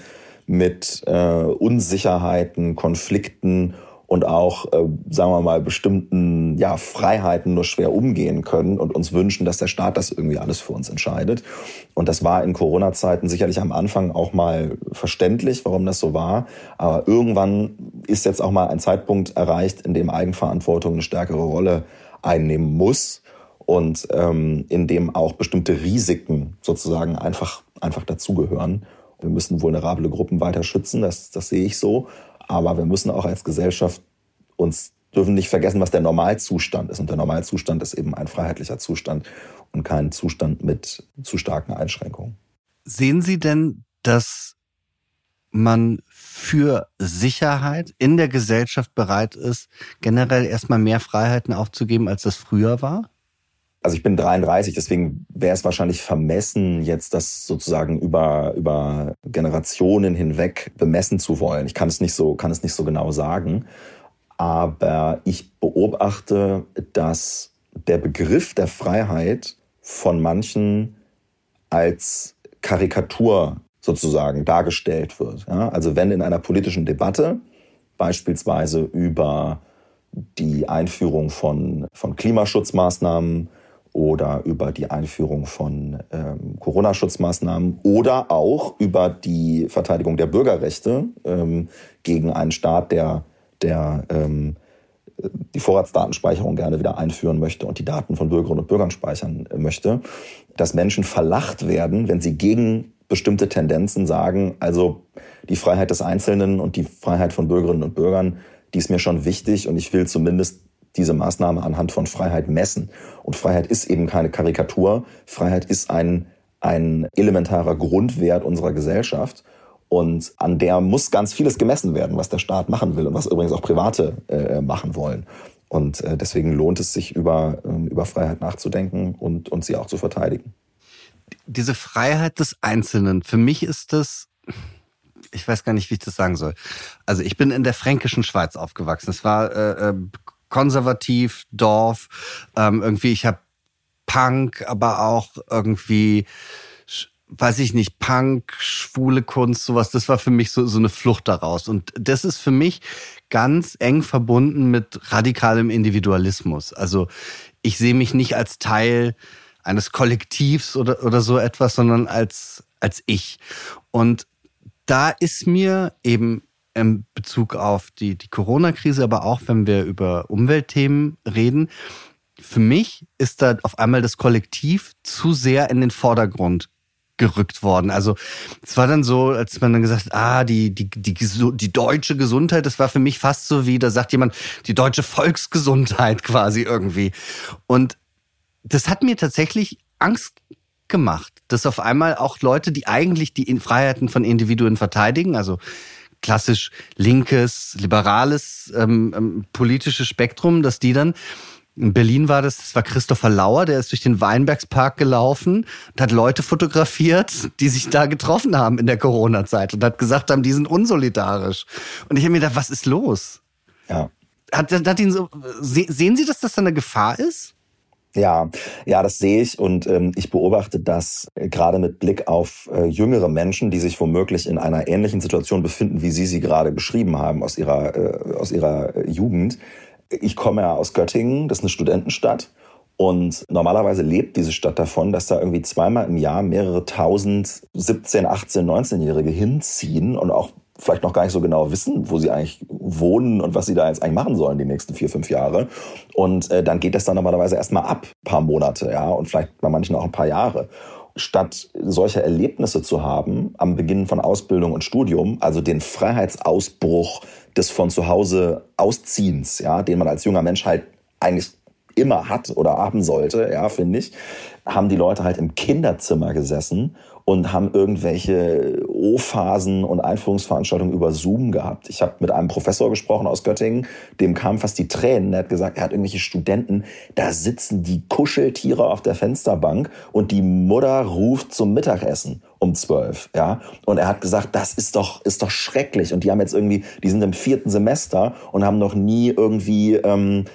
S3: mit äh, Unsicherheiten, Konflikten und auch, äh, sagen wir mal, bestimmten ja, Freiheiten nur schwer umgehen können und uns wünschen, dass der Staat das irgendwie alles für uns entscheidet. Und das war in Corona-Zeiten sicherlich am Anfang auch mal verständlich, warum das so war. Aber irgendwann ist jetzt auch mal ein Zeitpunkt erreicht, in dem Eigenverantwortung eine stärkere Rolle einnehmen muss und ähm, in dem auch bestimmte Risiken sozusagen einfach, einfach dazugehören. Wir müssen vulnerable Gruppen weiter schützen, das, das sehe ich so. Aber wir müssen auch als Gesellschaft uns dürfen nicht vergessen, was der Normalzustand ist. Und der Normalzustand ist eben ein freiheitlicher Zustand und kein Zustand mit zu starken Einschränkungen.
S2: Sehen Sie denn, dass man für Sicherheit in der Gesellschaft bereit ist, generell erstmal mehr Freiheiten aufzugeben, als das früher war?
S3: Also ich bin 33, deswegen wäre es wahrscheinlich vermessen, jetzt das sozusagen über, über Generationen hinweg bemessen zu wollen. Ich kann es nicht so, kann es nicht so genau sagen. Aber ich beobachte, dass der Begriff der Freiheit von manchen als Karikatur sozusagen dargestellt wird. Ja? Also wenn in einer politischen Debatte beispielsweise über die Einführung von, von Klimaschutzmaßnahmen oder über die Einführung von ähm, Corona-Schutzmaßnahmen oder auch über die Verteidigung der Bürgerrechte ähm, gegen einen Staat, der, der ähm, die Vorratsdatenspeicherung gerne wieder einführen möchte und die Daten von Bürgerinnen und Bürgern speichern äh, möchte, dass Menschen verlacht werden, wenn sie gegen bestimmte Tendenzen sagen, also die Freiheit des Einzelnen und die Freiheit von Bürgerinnen und Bürgern, die ist mir schon wichtig und ich will zumindest diese Maßnahme anhand von Freiheit messen. Und Freiheit ist eben keine Karikatur. Freiheit ist ein, ein elementarer Grundwert unserer Gesellschaft. Und an der muss ganz vieles gemessen werden, was der Staat machen will und was übrigens auch Private äh, machen wollen. Und äh, deswegen lohnt es sich, über, ähm, über Freiheit nachzudenken und, und sie auch zu verteidigen.
S2: Diese Freiheit des Einzelnen, für mich ist das, ich weiß gar nicht, wie ich das sagen soll. Also ich bin in der fränkischen Schweiz aufgewachsen. Es war äh, äh konservativ, Dorf, ähm, irgendwie, ich habe Punk, aber auch irgendwie, weiß ich nicht, Punk, schwule Kunst, sowas, das war für mich so, so eine Flucht daraus. Und das ist für mich ganz eng verbunden mit radikalem Individualismus. Also ich sehe mich nicht als Teil eines Kollektivs oder, oder so etwas, sondern als, als ich. Und da ist mir eben in Bezug auf die, die Corona-Krise, aber auch wenn wir über Umweltthemen reden. Für mich ist da auf einmal das Kollektiv zu sehr in den Vordergrund gerückt worden. Also es war dann so, als man dann gesagt hat, ah, die, die, die, die deutsche Gesundheit, das war für mich fast so wie, da sagt jemand, die deutsche Volksgesundheit quasi irgendwie. Und das hat mir tatsächlich Angst gemacht, dass auf einmal auch Leute, die eigentlich die Freiheiten von Individuen verteidigen, also klassisch linkes, liberales ähm, ähm, politisches Spektrum, dass die dann in Berlin war das, das war Christopher Lauer, der ist durch den Weinbergspark gelaufen und hat Leute fotografiert, die sich da getroffen haben in der Corona-Zeit und hat gesagt haben, die sind unsolidarisch. Und ich habe mir gedacht, was ist los? Ja. Hat, hat ihn so, sehen Sie, dass das dann eine Gefahr ist?
S3: Ja, ja, das sehe ich und ähm, ich beobachte das äh, gerade mit Blick auf äh, jüngere Menschen, die sich womöglich in einer ähnlichen Situation befinden, wie Sie sie gerade beschrieben haben aus ihrer äh, aus ihrer äh, Jugend. Ich komme ja aus Göttingen, das ist eine Studentenstadt. Und normalerweise lebt diese Stadt davon, dass da irgendwie zweimal im Jahr mehrere tausend 17, 18, 19-Jährige hinziehen und auch vielleicht noch gar nicht so genau wissen, wo sie eigentlich wohnen und was sie da jetzt eigentlich machen sollen die nächsten vier, fünf Jahre. Und äh, dann geht das dann normalerweise erstmal ab, paar Monate, ja, und vielleicht bei manchen auch ein paar Jahre. Statt solche Erlebnisse zu haben am Beginn von Ausbildung und Studium, also den Freiheitsausbruch des von zu Hause Ausziehens, ja, den man als junger Mensch halt eigentlich immer hat oder haben sollte, ja, finde ich, haben die Leute halt im Kinderzimmer gesessen und haben irgendwelche O-Phasen und Einführungsveranstaltungen über Zoom gehabt. Ich habe mit einem Professor gesprochen aus Göttingen, dem kamen fast die Tränen. Er hat gesagt, er hat irgendwelche Studenten, da sitzen die Kuscheltiere auf der Fensterbank und die Mutter ruft zum Mittagessen um zwölf, ja. Und er hat gesagt, das ist doch, ist doch schrecklich. Und die haben jetzt irgendwie, die sind im vierten Semester und haben noch nie irgendwie, ähm,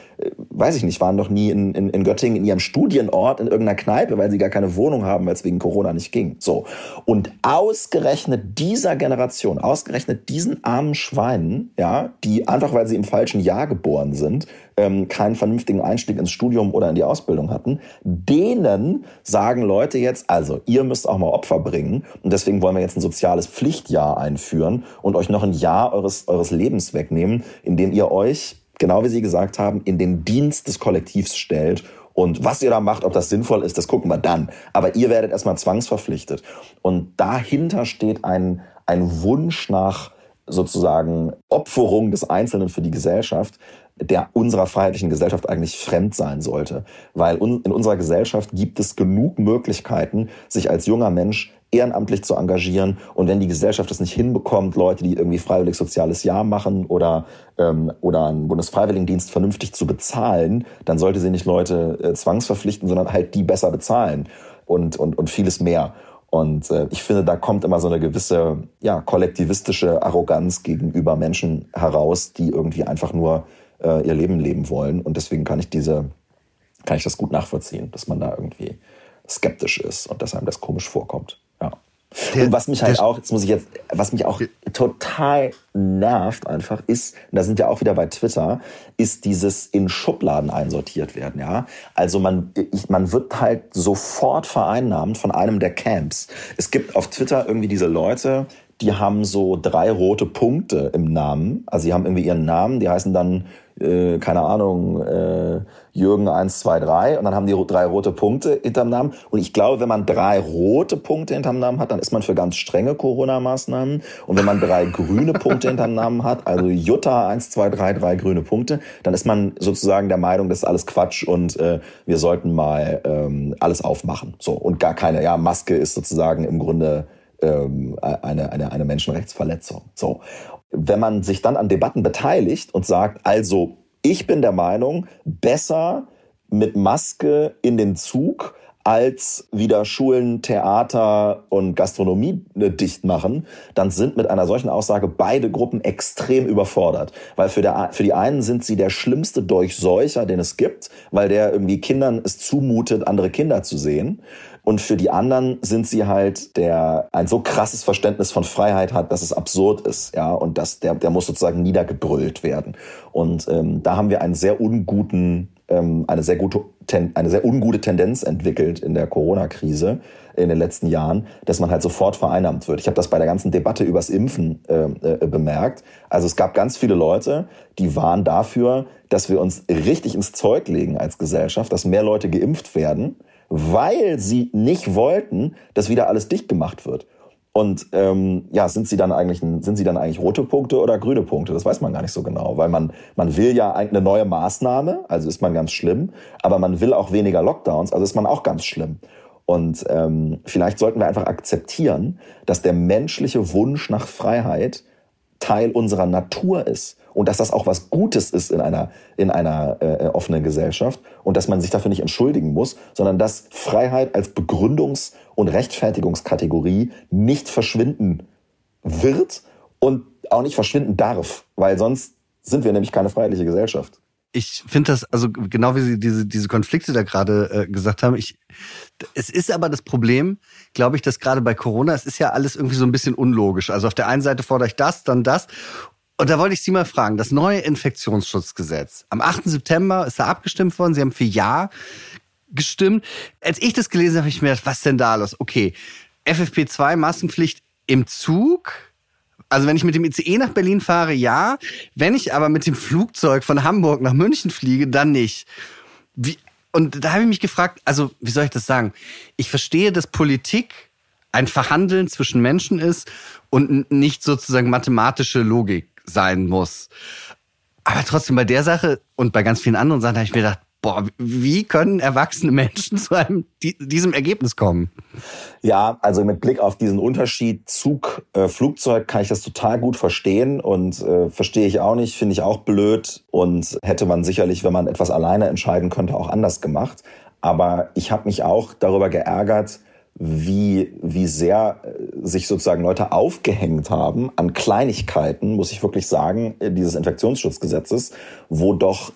S3: weiß ich nicht, waren noch nie in, in, in Göttingen in ihrem Studienort in irgendeiner Kneipe, weil sie gar keine Wohnung haben, weil es wegen Corona nicht ging. So. Und ausgerechnet dieser Generation, ausgerechnet diesen armen Schweinen, ja, die einfach, weil sie im falschen Jahr geboren sind, ähm, keinen vernünftigen Einstieg ins Studium oder in die Ausbildung hatten, denen sagen Leute jetzt, also ihr müsst auch mal Opfer bringen und deswegen wollen wir jetzt ein soziales Pflichtjahr einführen und euch noch ein Jahr eures, eures Lebens wegnehmen, indem ihr euch, genau wie Sie gesagt haben, in den Dienst des Kollektivs stellt und was ihr da macht, ob das sinnvoll ist, das gucken wir dann. Aber ihr werdet erstmal zwangsverpflichtet. Und dahinter steht ein, ein Wunsch nach sozusagen Opferung des Einzelnen für die Gesellschaft, der unserer freiheitlichen Gesellschaft eigentlich fremd sein sollte. Weil in unserer Gesellschaft gibt es genug Möglichkeiten, sich als junger Mensch ehrenamtlich zu engagieren. Und wenn die Gesellschaft es nicht hinbekommt, Leute, die irgendwie freiwillig soziales Jahr machen oder, ähm, oder einen Bundesfreiwilligendienst vernünftig zu bezahlen, dann sollte sie nicht Leute äh, zwangsverpflichten, sondern halt die besser bezahlen und, und, und vieles mehr. Und äh, ich finde, da kommt immer so eine gewisse ja, kollektivistische Arroganz gegenüber Menschen heraus, die irgendwie einfach nur äh, ihr Leben leben wollen. Und deswegen kann ich diese, kann ich das gut nachvollziehen, dass man da irgendwie skeptisch ist und dass einem das komisch vorkommt. Ja. Der, und was mich halt auch, jetzt muss ich jetzt, was mich auch total nervt einfach ist, und da sind wir auch wieder bei Twitter, ist dieses in Schubladen einsortiert werden, ja. Also man, ich, man wird halt sofort vereinnahmt von einem der Camps. Es gibt auf Twitter irgendwie diese Leute, die haben so drei rote Punkte im Namen. Also sie haben irgendwie ihren Namen, die heißen dann, äh, keine Ahnung, äh, Jürgen 1, 2, 3 und dann haben die drei rote Punkte hinterm Namen. Und ich glaube, wenn man drei rote Punkte hinterm Namen hat, dann ist man für ganz strenge Corona-Maßnahmen. Und wenn man drei grüne Punkte hinterm Namen hat, also Jutta 1, 2, 3, drei grüne Punkte, dann ist man sozusagen der Meinung, das ist alles Quatsch und äh, wir sollten mal ähm, alles aufmachen. So und gar keine, ja, Maske ist sozusagen im Grunde ähm, eine, eine, eine Menschenrechtsverletzung. So. Wenn man sich dann an Debatten beteiligt und sagt, also ich bin der Meinung, besser mit Maske in den Zug als wieder Schulen, Theater und Gastronomie äh, dicht machen, dann sind mit einer solchen Aussage beide Gruppen extrem überfordert. Weil für, der, für die einen sind sie der schlimmste Durchseucher, den es gibt, weil der irgendwie Kindern es zumutet, andere Kinder zu sehen. Und für die anderen sind sie halt der ein so krasses Verständnis von Freiheit hat, dass es absurd ist, ja, und dass der der muss sozusagen niedergebrüllt werden. Und ähm, da haben wir einen sehr unguten ähm, eine sehr gute eine sehr ungute Tendenz entwickelt in der Corona-Krise in den letzten Jahren, dass man halt sofort vereinnahmt wird. Ich habe das bei der ganzen Debatte übers Impfen äh, äh, bemerkt. Also es gab ganz viele Leute, die waren dafür, dass wir uns richtig ins Zeug legen als Gesellschaft, dass mehr Leute geimpft werden weil sie nicht wollten, dass wieder alles dicht gemacht wird. Und ähm, ja, sind sie dann eigentlich sind sie dann eigentlich rote Punkte oder grüne Punkte? Das weiß man gar nicht so genau, weil man man will ja eine neue Maßnahme, also ist man ganz schlimm, aber man will auch weniger Lockdowns, also ist man auch ganz schlimm. Und ähm, vielleicht sollten wir einfach akzeptieren, dass der menschliche Wunsch nach Freiheit Teil unserer Natur ist und dass das auch was Gutes ist in einer, in einer äh, offenen Gesellschaft und dass man sich dafür nicht entschuldigen muss, sondern dass Freiheit als Begründungs- und Rechtfertigungskategorie nicht verschwinden wird und auch nicht verschwinden darf, weil sonst sind wir nämlich keine freiheitliche Gesellschaft.
S2: Ich finde das, also genau wie Sie diese, diese Konflikte da gerade äh, gesagt haben, ich, es ist aber das Problem, glaube ich, dass gerade bei Corona, es ist ja alles irgendwie so ein bisschen unlogisch. Also auf der einen Seite fordere ich das, dann das. Und da wollte ich Sie mal fragen, das neue Infektionsschutzgesetz. Am 8. September ist da abgestimmt worden. Sie haben für Ja gestimmt. Als ich das gelesen habe, habe ich mir gedacht, was denn da los? Okay, FFP2 Maskenpflicht im Zug. Also wenn ich mit dem ICE nach Berlin fahre, ja. Wenn ich aber mit dem Flugzeug von Hamburg nach München fliege, dann nicht. Wie, und da habe ich mich gefragt, also wie soll ich das sagen? Ich verstehe, dass Politik ein Verhandeln zwischen Menschen ist und nicht sozusagen mathematische Logik sein muss. Aber trotzdem bei der Sache und bei ganz vielen anderen Sachen habe ich mir gedacht, boah, wie können erwachsene Menschen zu einem, diesem Ergebnis kommen?
S3: Ja, also mit Blick auf diesen Unterschied Zug, äh, Flugzeug kann ich das total gut verstehen und äh, verstehe ich auch nicht, finde ich auch blöd und hätte man sicherlich, wenn man etwas alleine entscheiden könnte, auch anders gemacht. Aber ich habe mich auch darüber geärgert, wie, wie sehr äh, sich sozusagen Leute aufgehängt haben an Kleinigkeiten, muss ich wirklich sagen, dieses Infektionsschutzgesetzes, wo doch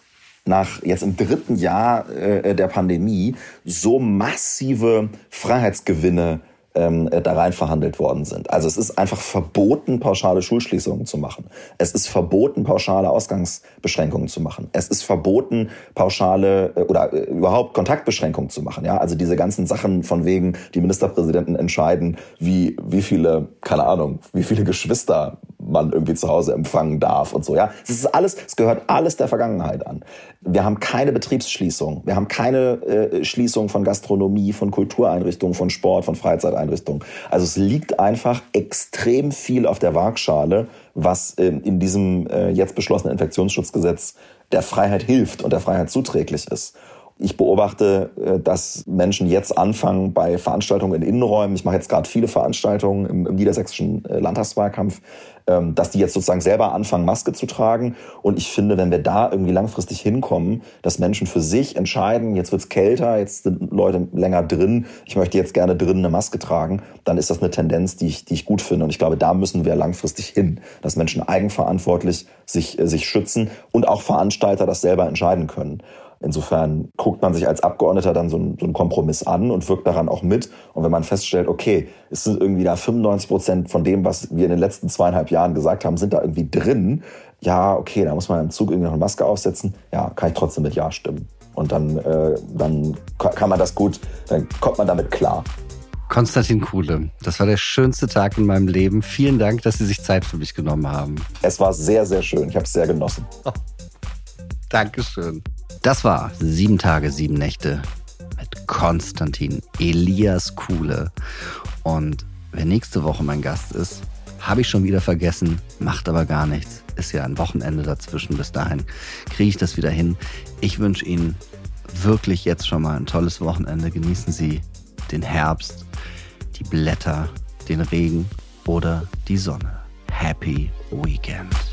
S3: nach jetzt im dritten Jahr äh, der Pandemie so massive Freiheitsgewinne ähm, äh, da rein verhandelt worden sind. Also es ist einfach verboten, pauschale Schulschließungen zu machen. Es ist verboten, pauschale Ausgangsbeschränkungen zu machen. Es ist verboten, pauschale äh, oder äh, überhaupt Kontaktbeschränkungen zu machen. Ja, also diese ganzen Sachen von wegen, die Ministerpräsidenten entscheiden, wie wie viele, keine Ahnung, wie viele Geschwister man irgendwie zu Hause empfangen darf und so. Ja, es ist alles, es gehört alles der Vergangenheit an. Wir haben keine Betriebsschließung, wir haben keine äh, Schließung von Gastronomie, von Kultureinrichtungen, von Sport, von Freizeiteinrichtungen. Also es liegt einfach extrem viel auf der Waagschale, was äh, in diesem äh, jetzt beschlossenen Infektionsschutzgesetz der Freiheit hilft und der Freiheit zuträglich ist. Ich beobachte, äh, dass Menschen jetzt anfangen bei Veranstaltungen in Innenräumen. Ich mache jetzt gerade viele Veranstaltungen im, im niedersächsischen äh, Landtagswahlkampf, ähm, dass die jetzt sozusagen selber anfangen, Maske zu tragen. Und ich finde, wenn wir da irgendwie langfristig hinkommen, dass Menschen für sich entscheiden, jetzt wird's kälter, jetzt sind Leute länger drin, ich möchte jetzt gerne drinnen eine Maske tragen, dann ist das eine Tendenz, die ich, die ich gut finde. Und ich glaube, da müssen wir langfristig hin, dass Menschen eigenverantwortlich sich, äh, sich schützen und auch Veranstalter das selber entscheiden können. Insofern guckt man sich als Abgeordneter dann so einen, so einen Kompromiss an und wirkt daran auch mit. Und wenn man feststellt, okay, es sind irgendwie da 95 Prozent von dem, was wir in den letzten zweieinhalb Jahren gesagt haben, sind da irgendwie drin. Ja, okay, da muss man im Zug irgendwie noch eine Maske aufsetzen. Ja, kann ich trotzdem mit Ja stimmen. Und dann, äh, dann kann man das gut, dann kommt man damit klar.
S2: Konstantin Kuhle, das war der schönste Tag in meinem Leben. Vielen Dank, dass Sie sich Zeit für mich genommen haben.
S3: Es war sehr, sehr schön. Ich habe es sehr genossen. Oh.
S2: Dankeschön. Das war sieben Tage, sieben Nächte mit Konstantin Elias Kuhle. Und wer nächste Woche mein Gast ist, habe ich schon wieder vergessen, macht aber gar nichts. Ist ja ein Wochenende dazwischen. Bis dahin kriege ich das wieder hin. Ich wünsche Ihnen wirklich jetzt schon mal ein tolles Wochenende. Genießen Sie den Herbst, die Blätter, den Regen oder die Sonne. Happy Weekend.